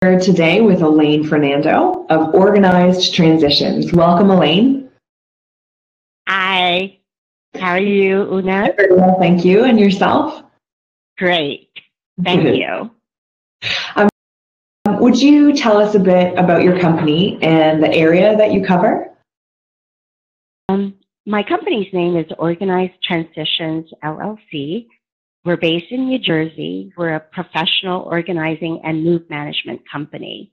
today with Elaine Fernando of Organized Transitions. Welcome, Elaine. Hi. How are you, Una? Very well, thank you. And yourself? Great. Thank Good. you. Um, would you tell us a bit about your company and the area that you cover? Um, my company's name is Organized Transitions LLC. We're based in New Jersey. We're a professional organizing and move management company.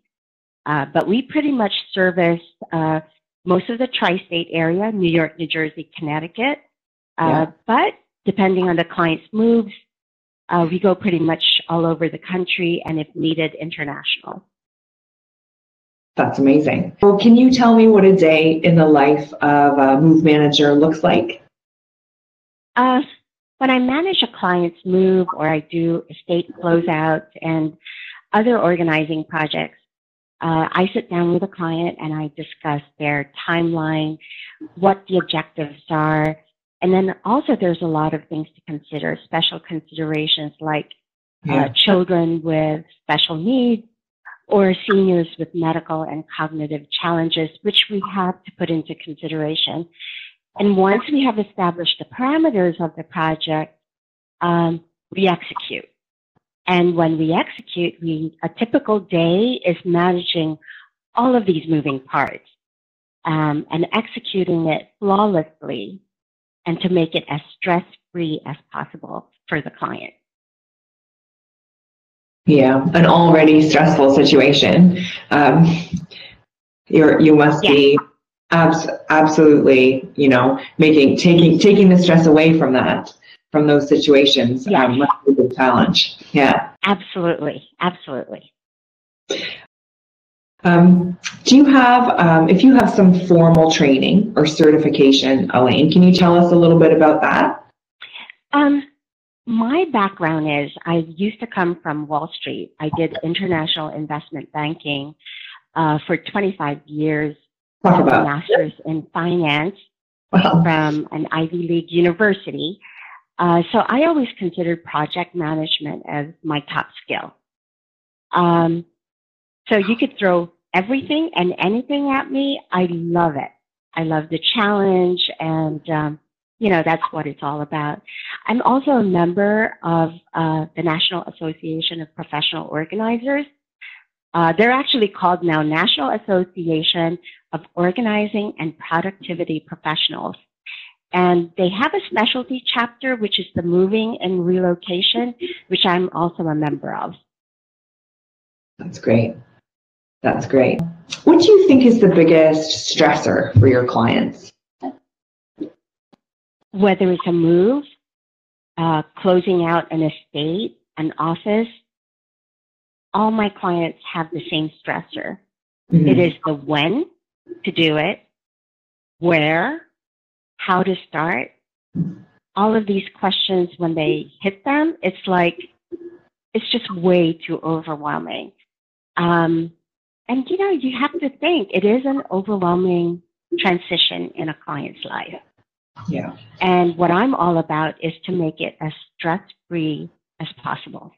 Uh, but we pretty much service uh, most of the tri state area New York, New Jersey, Connecticut. Uh, Yeah. But depending on the client's moves, uh, we go pretty much all over the country and, if needed, international. That's amazing. Well, can you tell me what a day in the life of a move manager looks like? Uh, when I manage a client's move or I do estate closeouts and other organizing projects, uh, I sit down with a client and I discuss their timeline, what the objectives are, and then also there's a lot of things to consider, special considerations like uh, children with special needs or seniors with medical and cognitive challenges, which we have to put into consideration. And once we have established the parameters of the project, um, we execute. And when we execute, we, a typical day is managing all of these moving parts um, and executing it flawlessly and to make it as stress free as possible for the client. Yeah, an already stressful situation. Um, you're you must be abs- absolutely, you know, making taking taking the stress away from that from those situations. Yes. Um, must be a challenge. Yeah. Absolutely, absolutely. Um, do you have, um, if you have some formal training or certification, Elaine, can you tell us a little bit about that? Um, my background is I used to come from Wall Street. I did international investment banking uh, for 25 years. Talk about. master's in finance Wow. from an Ivy League university. Uh, so I always considered project management as my top skill. Um, so you could throw everything and anything at me. I love it. I love the challenge, and um, you know that's what it's all about. I'm also a member of uh, the National Association of Professional Organizers. Uh, they're actually called now National Association of Organizing and Productivity Professionals. And they have a specialty chapter, which is the moving and relocation, which I'm also a member of. That's great. That's great. What do you think is the biggest stressor for your clients? Whether it's a move, uh, closing out an estate, an office, all my clients have the same stressor. Mhm. It is the when to do it, where, how to start. All of these questions, when they hit them, it's like, it's just way too overwhelming. Um, and you know, you have to think it is an overwhelming transition in a client's life. Yeah. And what I'm all about is to make it as stress free as possible.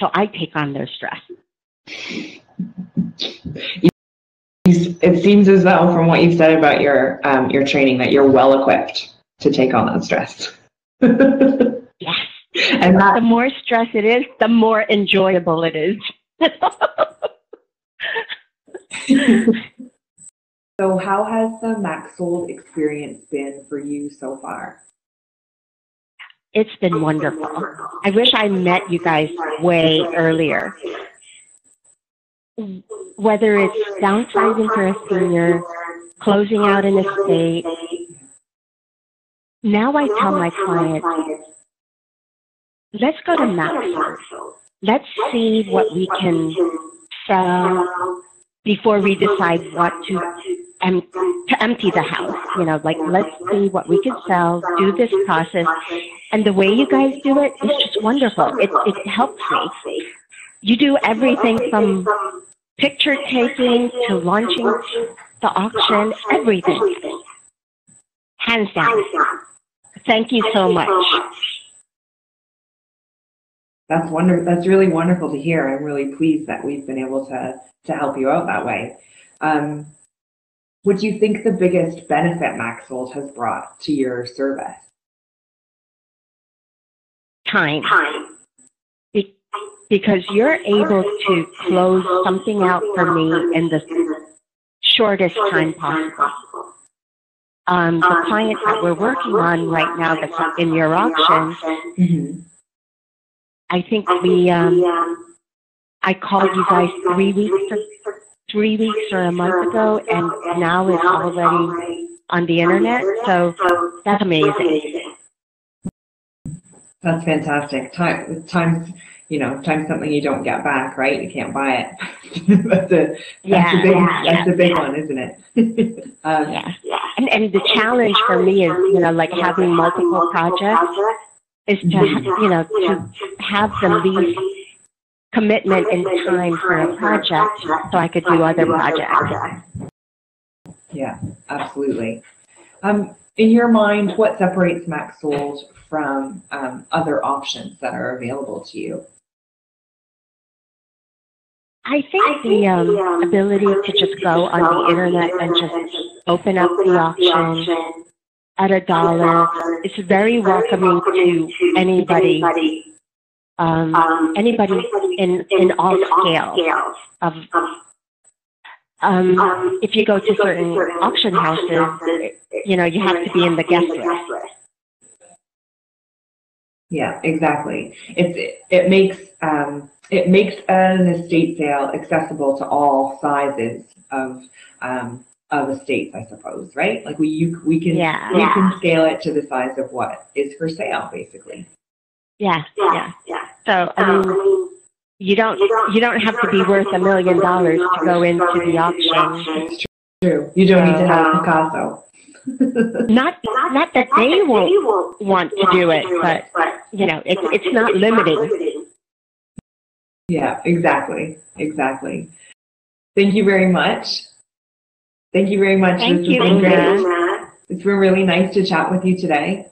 So I take on their stress. It seems as though, from what you've said about your um, your training, that you're well equipped to take on that stress. and Yes. that The more stress it is, the more enjoyable it is. So, how has the MaxSold experience been for you so far? It's been wonderful. I wish I met you guys way earlier. Whether it's downsizing for a senior, closing out an estate, now I tell my clients, let's go to MaxSold. Let's see what we can sell before we decide what to em- to empty the house. You know, like let's see what we can sell, do this process, and the way you guys do it is just wonderful. It it helps me. You do everything from picture taking to launching the auction, everything. Hands down. Thank you so much. That's wonder. That's really wonderful to hear. I'm really pleased that we've been able to to help you out that way. Um, what do you think the biggest benefit MaxSold has brought to your service? Time. Be- because you're able to close something out for me in the shortest time possible. Um, the client that we're working on right now that's in your auction, Mm-hmm. I think we, um, I called you guys three weeks, or, three weeks or a month ago, and now it's already on the internet. So that's amazing. That's fantastic. Time, time's, you know, time's something you don't get back, right? You can't buy it. that's a, that's a big, yeah, that's a big one, isn't it? um, Yeah. And, and the challenge for me is, you know, like having multiple projects is to, you know, to have the least commitment and time for a project so I could do other projects. Yeah, absolutely. Um, in your mind, what separates MaxSold from um, other options that are available to you? I think the um, ability to just go on the internet and just open up the auction at a dollar is very welcoming to anybody, um, anybody in, in all scales of, um, if you go to certain auction houses, you know, you have to be in the guest list. Yeah, exactly. It's, it, it makes, um, it makes an estate sale accessible to all sizes of, um, of estates, I suppose, right? Like we, you, we can, Yeah. we can scale it to the size of what is for sale, basically. Yeah, yeah, yeah. So, I mean, you don't, you don't have to be worth a million dollars to go into the auction. It's true. You don't need to have uh, Picasso. Not, not that they won't want to do it, but, you know, it's, it's not limiting. Yeah, exactly, exactly. Thank you very much. Thank you very much. Thank This you, has been great. It's been really nice to chat with you today.